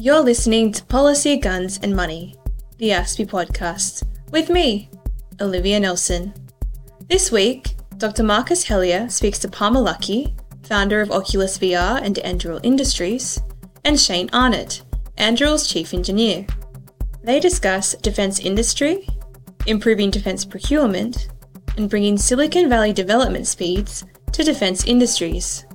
You're listening to Policy, Guns and Money, the ASPI podcast, with me, Olivia Nelson. This week, Dr. Marcus Hellyer speaks to Palmer Luckey, founder of Oculus VR and Anduril Industries, and Shane Arnott, Anduril's chief engineer. They discuss defence industry, improving defence procurement, and bringing Silicon Valley development speeds to defence industries.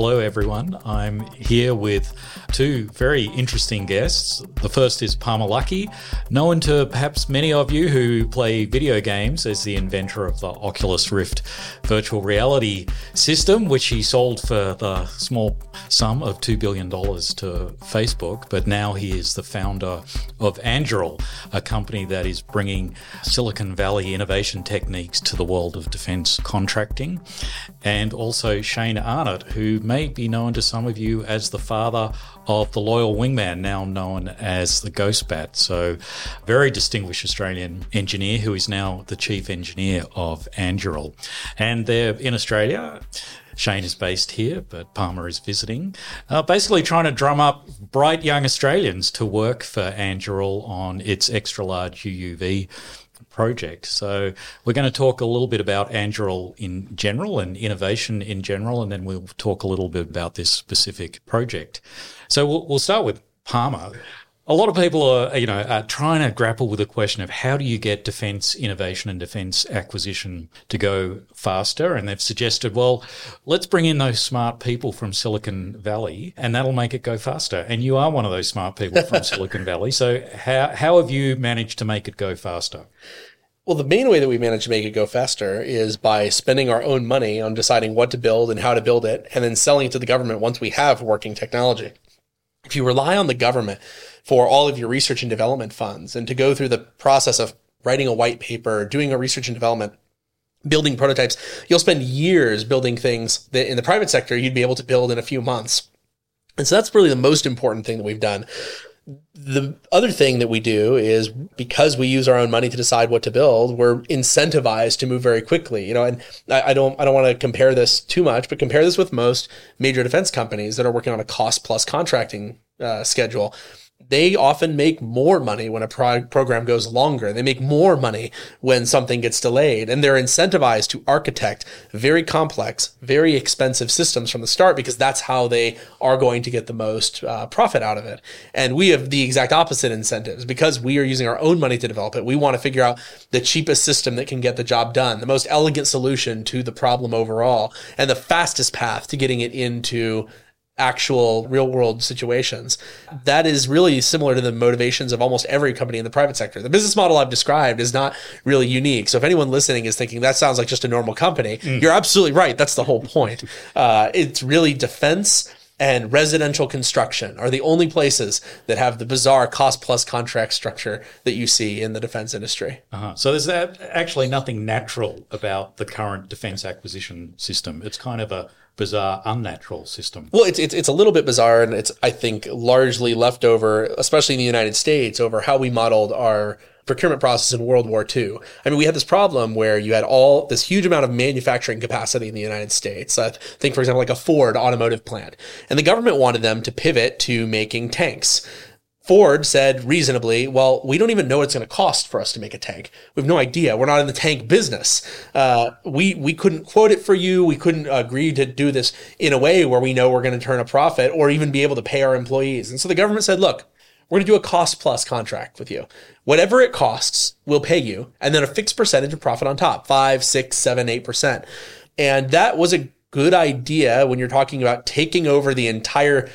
Hello, everyone. I'm here with two very interesting guests. The first is Palmer Luckey, known to perhaps many of you who play video games as the inventor of the Oculus Rift virtual reality system, which he sold for the small sum of $2 billion to Facebook. But now he is the founder of Anduril, a company that is bringing Silicon Valley innovation techniques to the world of defense contracting. And also Shane Arnott, who may be known to some of you as the father of the Loyal Wingman, now known as the Ghost Bat. So, very distinguished Australian engineer who is now the chief engineer of Anduril. And they're in Australia. Shane is based here, but Palmer is visiting. Uh, basically, trying to drum up bright young Australians to work for Anduril on its extra large UUV project. So we're going to talk a little bit about Anduril in general and innovation in general, and then we'll talk a little bit about this specific project. So we'll, we'll start with Palmer. A lot of people are, you know, are trying to grapple with the question of how do you get defence innovation and defence acquisition to go faster? And they've suggested, well, let's bring in those smart people from Silicon Valley, and that'll make it go faster. And you are one of those smart people from Silicon Valley. So how how have you managed to make it go faster? Well, the main way that we manage to make it go faster is by spending our own money on deciding what to build and how to build it, and then selling it to the government once we have working technology. If you rely on the government for all of your research and development funds and to go through the process of writing a white paper, doing a research and development, building prototypes, you'll spend years building things that in the private sector you'd be able to build in a few months. And so that's really the most important thing that we've done the other thing that we do is because we use our own money to decide what to build, we're incentivized to move very quickly. You know, and I, I don't I don't want to compare this too much, but compare this with most major defense companies that are working on a cost plus contracting uh, schedule they often make more money when a pro- program goes longer. They make more money when something gets delayed and they're incentivized to architect very complex, very expensive systems from the start because that's how they are going to get the most uh, profit out of it. And we have the exact opposite incentives because we are using our own money to develop it. We want to figure out the cheapest system that can get the job done, the most elegant solution to the problem overall, and the fastest path to getting it into actual real world situations. That is really similar to the motivations of almost every company in the private sector. The business model I've described is not really unique. So if anyone listening is thinking that sounds like just a normal company, mm. you're absolutely right. That's the whole point. Uh, it's really defense and residential construction are the only places that have the bizarre cost plus contract structure that you see in the defense industry. Uh-huh. So there's actually nothing natural about the current defense acquisition system. It's kind of a bizarre, unnatural system. Well, it's, it's, it's a little bit bizarre, and it's, I think, largely left over, especially in the United States, over how we modeled our procurement process in World War II. I mean, we had this problem where you had all this huge amount of manufacturing capacity in the United States. I think, for example, like a Ford automotive plant. And the government wanted them to pivot to making tanks. Ford said reasonably, well, we don't even know what it's going to cost for us to make a tank. We have no idea. We're not in the tank business. Uh, we, we couldn't quote it for you. We couldn't agree to do this in a way where we know we're going to turn a profit or even be able to pay our employees. And so the government said, look, we're going to do a cost plus contract with you. Whatever it costs, we'll pay you. And then a fixed percentage of profit on top, five, six, seven, eight percent. And that was a good idea when you're talking about taking over the entire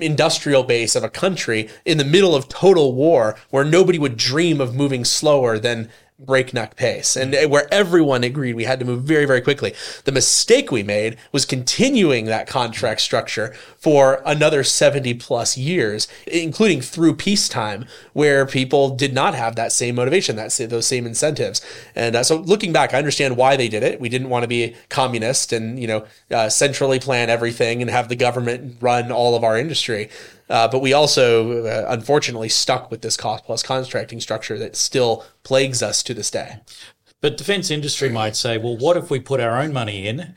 industrial base of a country in the middle of total war where nobody would dream of moving slower than breakneck pace and where everyone agreed we had to move very, very quickly. The mistake we made was continuing that contract structure for another 70 plus years, including through peacetime, where people did not have that same motivation, that those same incentives. And uh, so looking back, I understand why they did it. We didn't want to be communist and, you know, uh, centrally plan everything and have the government run all of our industry. Uh, but we also, uh, unfortunately, stuck with this cost plus contracting structure that still plagues us to this day. But defense industry might say, well, what if we put our own money in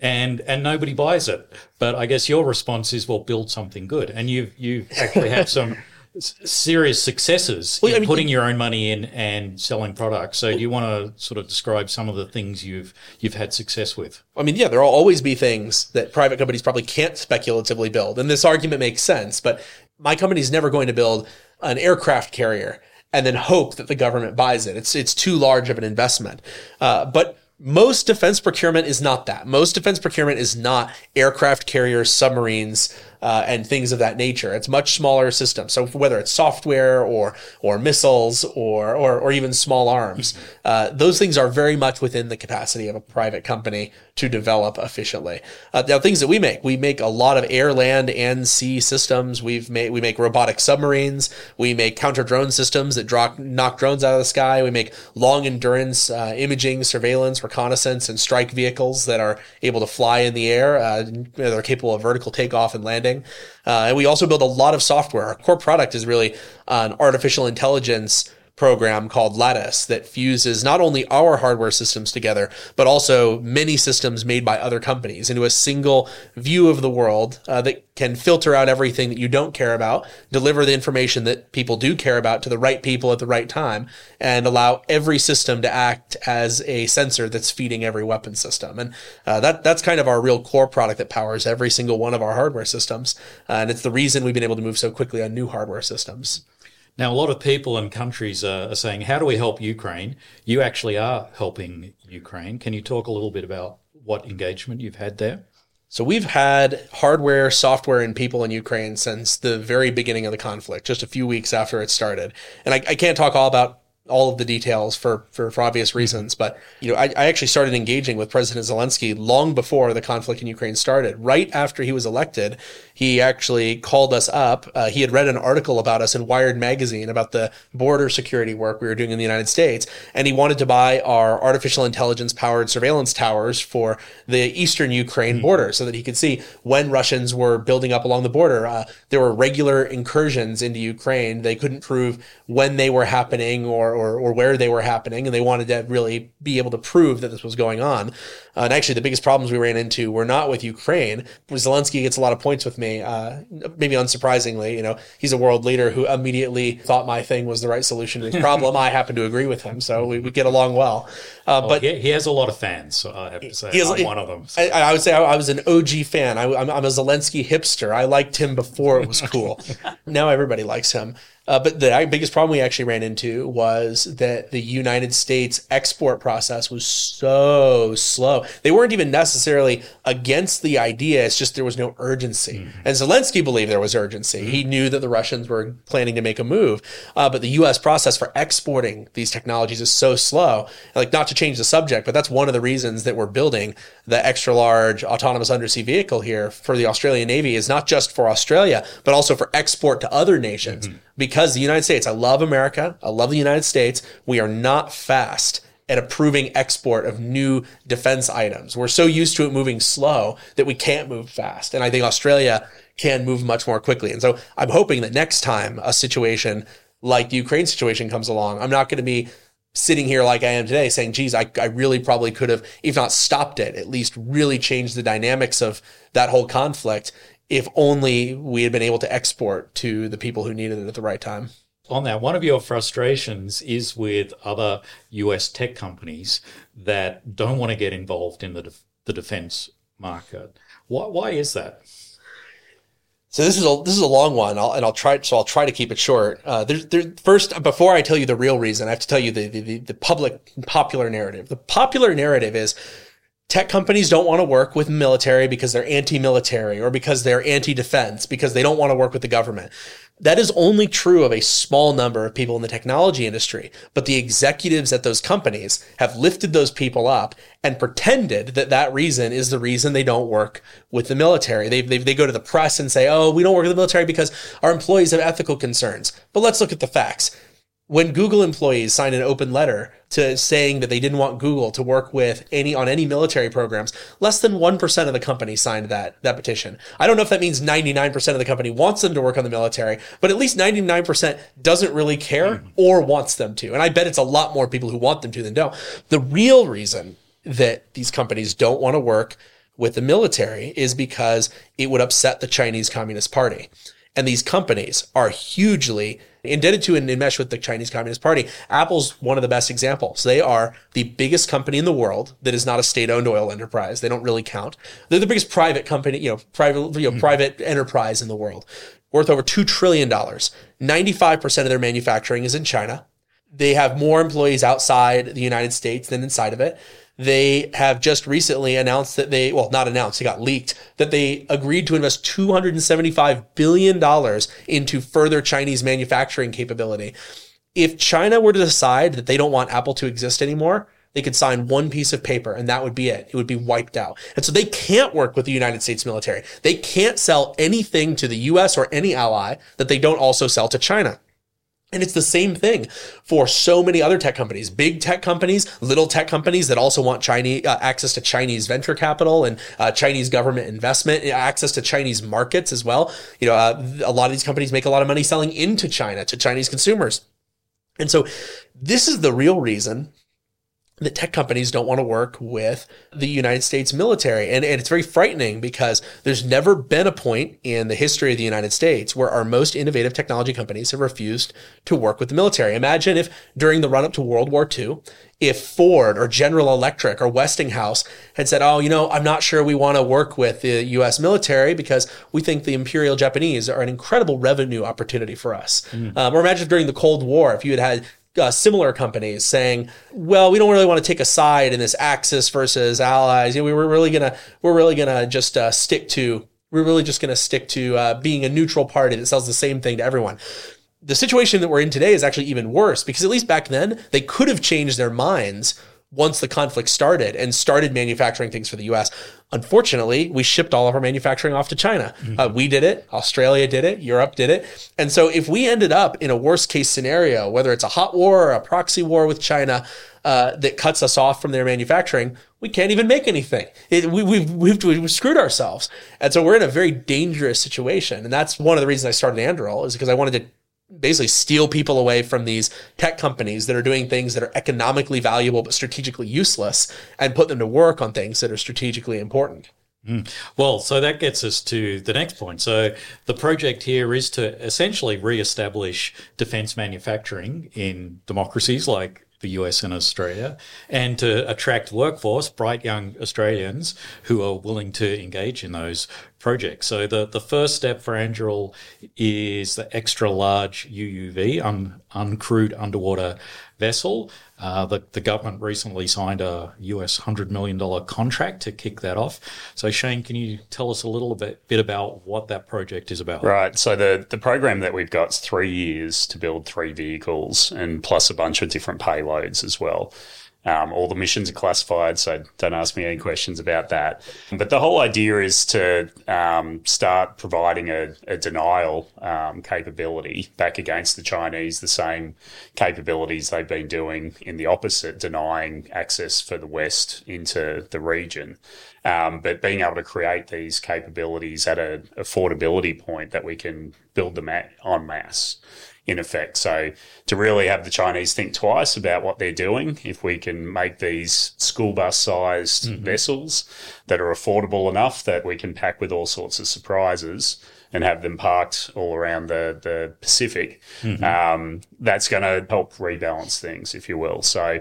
and and nobody buys it. But I guess your response is, well, build something good, and you've you actually have some serious successes Well, in I mean- putting your own money in and selling products. So do you want to sort of describe some of the things you've you've had success with? I mean, yeah, there will always be things that private companies probably can't speculatively build. And this argument makes sense, but my company's never going to build an aircraft carrier and then hope that the government buys it. It's, it's too large of an investment. Uh, but most defense procurement is not that. Most defense procurement is not aircraft carriers, submarines, uh, and things of that nature. It's much smaller systems. So whether it's software or or missiles or or, or even small arms, uh, those things are very much within the capacity of a private company to develop efficiently. Uh, now, things that we make, we make a lot of air, land, and sea systems. We've made we make robotic submarines. We make counter drone systems that drop, knock drones out of the sky. We make long endurance uh, imaging, surveillance, reconnaissance, and strike vehicles that are able to fly in the air. Uh, they're capable of vertical takeoff and landing. Uh, and we also build a lot of software. Our core product is really an artificial intelligence program called Lattice that fuses not only our hardware systems together, but also many systems made by other companies into a single view of the world uh, that can filter out everything that you don't care about, deliver the information that people do care about to the right people at the right time, and allow every system to act as a sensor that's feeding every weapon system. And uh, that that's kind of our real core product that powers every single one of our hardware systems, uh, and it's the reason we've been able to move so quickly on new hardware systems. Now, a lot of people and countries are, are saying, "How do we help Ukraine?" You actually are helping Ukraine. Can you talk a little bit about what engagement you've had there? So we've had hardware, software, and people in Ukraine since the very beginning of the conflict, just a few weeks after it started. And I, I can't talk all about all of the details for, for, for obvious reasons, but you know, I, I actually started engaging with President Zelensky long before the conflict in Ukraine started. Right after he was elected, he actually called us up. Uh, he had read an article about us in Wired magazine about the border security work we were doing in the United States, and he wanted to buy our artificial intelligence powered surveillance towers for the eastern Ukraine border so that he could see when Russians were building up along the border. Uh, there were regular incursions into Ukraine. They couldn't prove when they were happening or, or, or where they were happening, and they wanted to really be able to prove that this was going on. Uh, and actually, the biggest problems we ran into were not with Ukraine. Zelensky gets a lot of points with me, uh, maybe unsurprisingly. You know, he's a world leader who immediately thought my thing was the right solution to his problem. I happen to agree with him, so we, we get along well. Uh, But but he, he has a lot of fans. So I have to say, he is- I'm one of them. I, I would say I, I was an OG fan. I, am I'm a Zelensky hipster. I liked him before it was cool. now everybody likes him. Uh, but the biggest problem we actually ran into was that the United States export process was so slow. They weren't even necessarily against the idea. It's just there was no urgency. And Zelensky believed there was urgency. He knew that the Russians were planning to make a move. Uh, but the U.S. process for exporting these technologies is so slow. Like, not to change the subject, but that's one of the reasons that we're building the extra large autonomous undersea vehicle here for the Australian Navy is not just for Australia, but also for export to other nations. Because the United States, I love America, I love the United States, we are not fast at approving export of new defense items. We're so used to it moving slow that we can't move fast. And I think Australia can move much more quickly. And so I'm hoping that next time a situation like the Ukraine situation comes along, I'm not going to be sitting here like I am today saying, geez, I, I really probably could have, if not stopped it, at least really changed the dynamics of that whole conflict if only we had been able to export to the people who needed it at the right time. on that, one of your frustrations is with other US tech companies that don't want to get involved in the, def- the defense market. Why, why is that? So this is a this is a long one, I'll, and I'll try. So I'll try to keep it short. Uh, there's there, first before I tell you the real reason, I have to tell you the, the the public popular narrative. The popular narrative is tech companies don't want to work with military because they're anti-military or because they're anti-defense because they don't want to work with the government. That is only true of a small number of people in the technology industry, but the executives at those companies have lifted those people up and pretended that that reason is the reason they don't work with the military. They, they, they go to the press and say, oh, we don't work with the military because our employees have ethical concerns. But let's look at the facts when Google employees signed an open letter to saying that they didn't want Google to work with any on any military programs, less than 1% of the company signed that that petition. I don't know if that means 99% of the company wants them to work on the military, but at least 99% doesn't really care hmm. or wants them to. And I bet it's a lot more people who want them to than don't. The real reason that these companies don't want to work with the military is because it would upset the Chinese Communist Party. And these companies are hugely indebted to and enmeshed with the Chinese Communist Party. Apple's one of the best examples. They are the biggest company in the world that is not a state-owned oil enterprise. They don't really count. They're the biggest private company, you know, private, you know, mm. private enterprise in the world, worth over two trillion dollars. Ninety-five percent of their manufacturing is in China. They have more employees outside the United States than inside of it they have just recently announced that they, well, not announced, it got leaked, that they agreed to invest $275 billion into further Chinese manufacturing capability. If China were to decide that they don't want Apple to exist anymore, they could sign one piece of paper and that would be it. It would be wiped out. And so they can't work with the United States military. They can't sell anything to the US or any ally that they don't also sell to China. And it's the same thing for so many other tech companies, big tech companies, little tech companies that also want Chinese uh, access to Chinese venture capital and uh, Chinese government investment, access to Chinese markets as well. You know, uh, a lot of these companies make a lot of money selling into China to Chinese consumers. And so this is the real reason that tech companies don't want to work with the United States military. And, and it's very frightening because there's never been a point in the history of the United States where our most innovative technology companies have refused to work with the military. Imagine if during the run up to World War II, if Ford or General Electric or Westinghouse had said, Oh, you know, I'm not sure we want to work with the US military because we think the Imperial Japanese are an incredible revenue opportunity for us. Mm. Um, or imagine during the Cold War, if you had had uh, similar companies saying, "Well, we don't really want to take a side in this Axis versus Allies. You know, we were really gonna we're really gonna just uh, stick to we're really just gonna stick to uh, being a neutral party that sells the same thing to everyone." The situation that we're in today is actually even worse because at least back then they could have changed their minds once the conflict started and started manufacturing things for the US. Unfortunately, we shipped all of our manufacturing off to China. Mm-hmm. Uh, we did it, Australia did it, Europe did it. And so if we ended up in a worst case scenario, whether it's a hot war or a proxy war with China, uh, that cuts us off from their manufacturing, we can't even make anything. It, we, we've, we've, we've, screwed ourselves. And so we're in a very dangerous situation. And that's one of the reasons I started Anduril is because I wanted to basically steal people away from these tech companies that are doing things that are economically valuable but strategically useless and put them to work on things that are strategically important. Mm. Well, so that gets us to the next point. So the project here is to essentially re-establish defense manufacturing in democracies like the US and Australia, and to attract workforce, bright young Australians who are willing to engage in those projects. So the, the first step for Anduril is the extra large UUV, un, uncrewed underwater vessel. Uh, the, the government recently signed a US $100 million contract to kick that off. So, Shane, can you tell us a little bit, bit about what that project is about? Right. So, the, the program that we've got is three years to build three vehicles and plus a bunch of different payloads as well. Um, all the missions are classified, so don't ask me any questions about that. But the whole idea is to um, start providing a, a denial um, capability back against the Chinese, the same capabilities they've been doing in the opposite, denying access for the West into the region. Um, but being able to create these capabilities at an affordability point that we can build them at en masse in effect. So to really have the Chinese think twice about what they're doing, if we can make these school bus sized mm-hmm. vessels that are affordable enough that we can pack with all sorts of surprises and have them parked all around the, the Pacific, mm-hmm. um, that's going to help rebalance things, if you will. So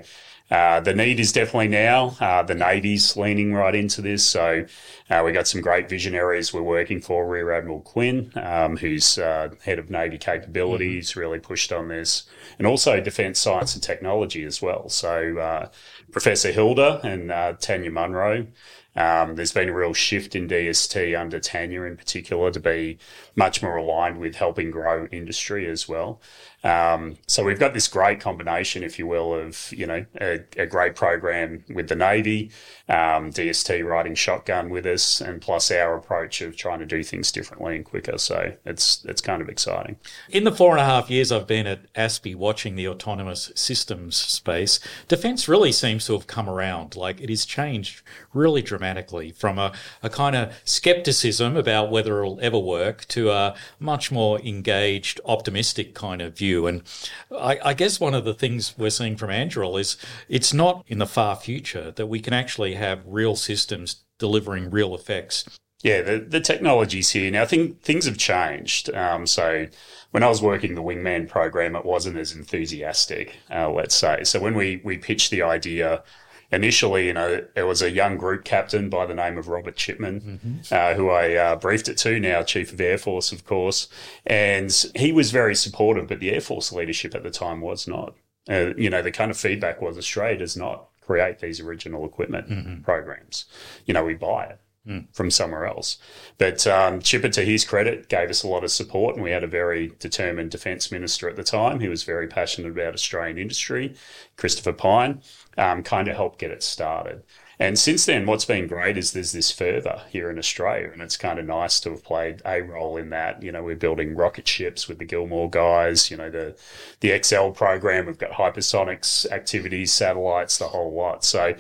uh, the need is definitely now. Uh, the Navy's leaning right into this. So uh, we got some great visionaries we're working for. Rear Admiral Quinn, um, who's uh, head of Navy capabilities, mm-hmm. really pushed on this, and also defence science and technology as well. So uh, Professor Hilda and uh, Tanya Monro. Um, there's been a real shift in DST under Tanya in particular to be much more aligned with helping grow industry as well. Um, so we've got this great combination, if you will, of you know a, a great program with the Navy, um, DST riding shotgun with us, and plus our approach of trying to do things differently and quicker. So it's it's kind of exciting. In the four and a half years I've been at ASPI watching the autonomous systems space, defence really seems to have come around. Like it has changed really dramatically from a, a kind of skepticism about whether it'll ever work to a much more engaged, optimistic kind of view. And I, I guess one of the things we're seeing from Anduril is it's not in the far future that we can actually have real systems delivering real effects. Yeah, the, the technology's here. Now, think things have changed. Um, so when I was working the Wingman program, it wasn't as enthusiastic, uh, let's say. So when we, we pitched the idea, initially, you know, it was a young group captain by the name of Robert Chipman, mm-hmm. uh, who I uh, briefed it to, now Chief of Air Force, of course. And he was very supportive, but the Air Force leadership at the time was not. Uh, you know, the kind of feedback was Australia does not create these original equipment mm-hmm. programs. You know, we buy it mm. from somewhere else. But um, Chipper, to his credit, gave us a lot of support, and we had a very determined defence minister at the time who was very passionate about Australian industry, Christopher Pyne, um, kind of helped get it started. And since then, what's been great is there's this further here in Australia, and it's kind of nice to have played a role in that. You know, we're building rocket ships with the Gilmour guys. You know, the the XL program, we've got hypersonics activities, satellites, the whole lot. So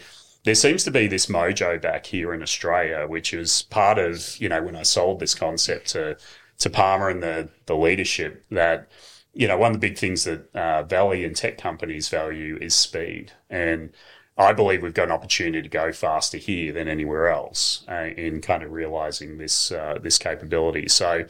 there seems to be this mojo back here in Australia, which is part of, you know, when I sold this concept to, to Palmer and the, the leadership that, you know, one of the big things that uh, Valley and tech companies value is speed. And I believe we've got an opportunity to go faster here than anywhere else uh, in kind of realizing this, uh, this capability. So,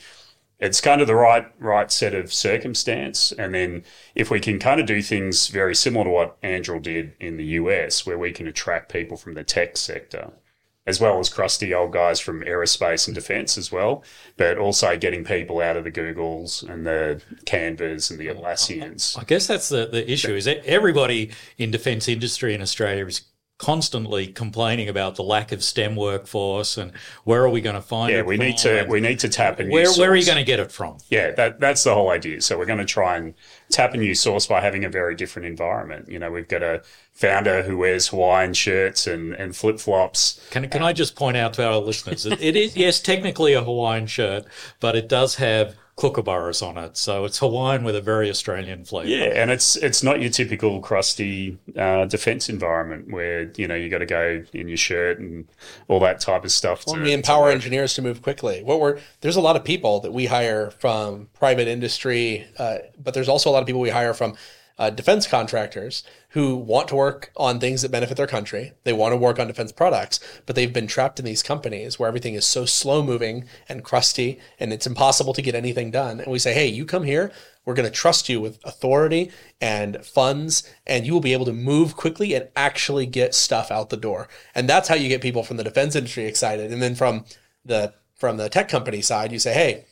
it's kind of the right right set of circumstance. And then if we can kind of do things very similar to what Anduril did in the US, where we can attract people from the tech sector, as well as crusty old guys from aerospace and defense as well, but also getting people out of the Googles and the Canvas and the Atlassians. I guess that's the, the issue is that everybody in defense industry in Australia is constantly complaining about the lack of STEM workforce and where are we going to find yeah, it? Yeah, we need to we need to tap into where where are you going to get it from? Yeah, that that's the whole idea. So we're going to try and tap a new source by having a very different environment. You know, we've got a founder who wears Hawaiian shirts and, and flip flops. Can can I just point out to our listeners, it is yes technically a Hawaiian shirt, but it does have kookaburras on it. So it's Hawaiian with a very Australian flavour. Yeah, and it's it's not your typical crusty uh, defence environment where you know you got to go in your shirt and all that type of stuff. Well, to, we empower engineers to move quickly. What we're there's a lot of people that we hire from private industry, uh, but there's also a lot of people we hire from uh, defense contractors who want to work on things that benefit their country. They want to work on defense products, but they've been trapped in these companies where everything is so slow moving and crusty and it's impossible to get anything done. And we say, hey, you come here. We're going to trust you with authority and funds, and you will be able to move quickly and actually get stuff out the door. And that's how you get people from the defense industry excited. And then from the from the tech company side, you say, hey,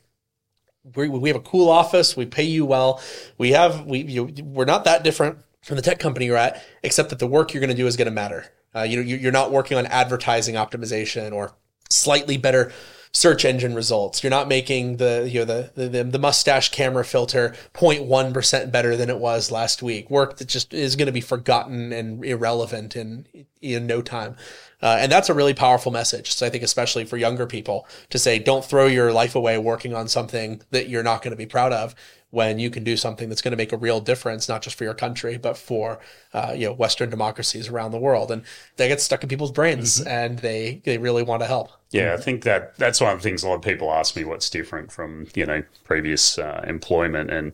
we, we have a cool office. We pay you well. We have we you, we're not that different from the tech company you're at, except that the work you're going to do is going to matter. Uh, you know, you're not working on advertising optimization or slightly better search engine results. You're not making the you know the the, the mustache camera filter 0.1 percent better than it was last week. Work that just is going to be forgotten and irrelevant in in no time. Uh, and that's a really powerful message. So I think especially for younger people to say, don't throw your life away working on something that you're not going to be proud of when you can do something that's going to make a real difference, not just for your country, but for uh, you know Western democracies around the world. And they get stuck in people's brains, mm-hmm. and they they really want to help. Yeah, I think that that's one of the things a lot of people ask me what's different from you know previous uh, employment, and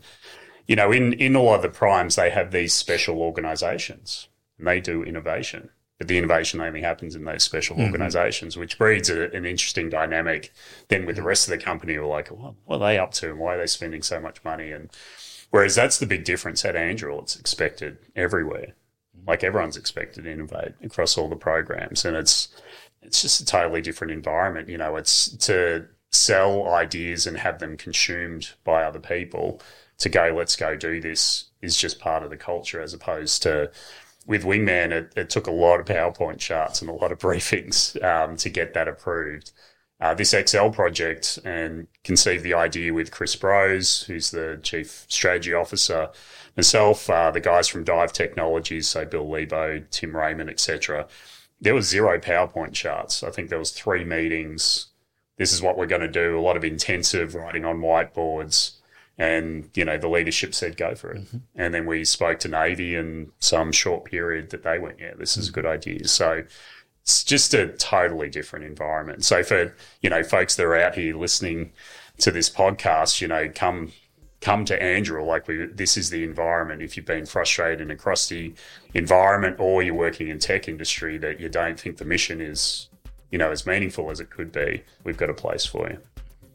you know in in all of the primes they have these special organisations and they do innovation but the innovation only happens in those special mm-hmm. organizations, which breeds a, an interesting dynamic then with the rest of the company who are like, well, what are they up to and why are they spending so much money? And whereas that's the big difference at Anduril, it's expected everywhere. Like everyone's expected to innovate across all the programs. And it's, it's just a totally different environment. You know, it's to sell ideas and have them consumed by other people to go, let's go do this is just part of the culture as opposed to with Wingman, it, it, took a lot of PowerPoint charts and a lot of briefings um, to get that approved. Uh, this XL project and conceived the idea with Chris Brose, who's the chief strategy officer, myself, uh, the guys from Dive Technologies, so Bill Lebo, Tim Raymond, etc. There was zero PowerPoint charts. I think there was three meetings. This is what we're going to do. A lot of intensive writing on whiteboards and you know the leadership said go for it mm-hmm. and then we spoke to navy in some short period that they went yeah this is a good idea so it's just a totally different environment. So for you know folks that are out here listening to this podcast, you know, come come to Anduril. like we, this is the environment. If you've been frustrated in a crusty environment, or you're working in tech industry that you don't think the mission is you know as meaningful as it could be, we've got a place for you.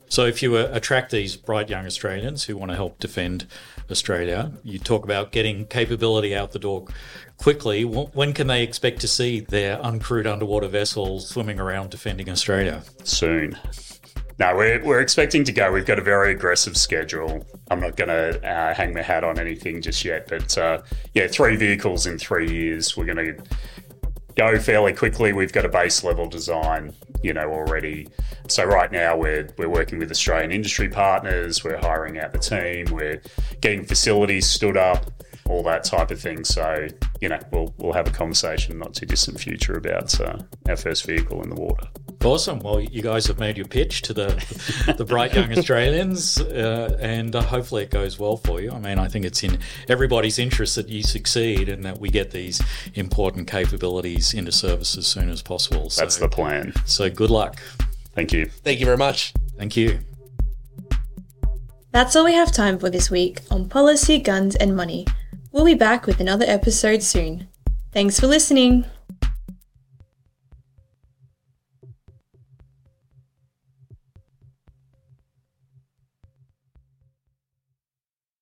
So, if you uh, attract these bright young Australians who want to help defend Australia, you talk about getting capability out the door quickly. When can they expect to see their uncrewed underwater vessels swimming around defending Australia? Soon. No, we're, we're expecting to go. We've got a very aggressive schedule. I'm not going to uh, hang my hat on anything just yet, but uh, yeah, three vehicles in three years. We're going to go fairly quickly. We've got a base level design, you know, already. So right now we're we're working with Australian industry partners. We're hiring out the team. We're getting facilities stood up, all that type of thing. So you know, we'll we'll have a conversation not too distant future about uh, our first vehicle in the water. Awesome. Well, you guys have made your pitch to the the bright young Australians, uh, and uh, hopefully it goes well for you. I mean, I think it's in everybody's interest that you succeed and that we get these important capabilities into service as soon as possible. So, That's the plan. So good luck. Thank you. Thank you very much. Thank you. That's all we have time for this week on Policy, Guns and Money. We'll be back with another episode soon. Thanks for listening.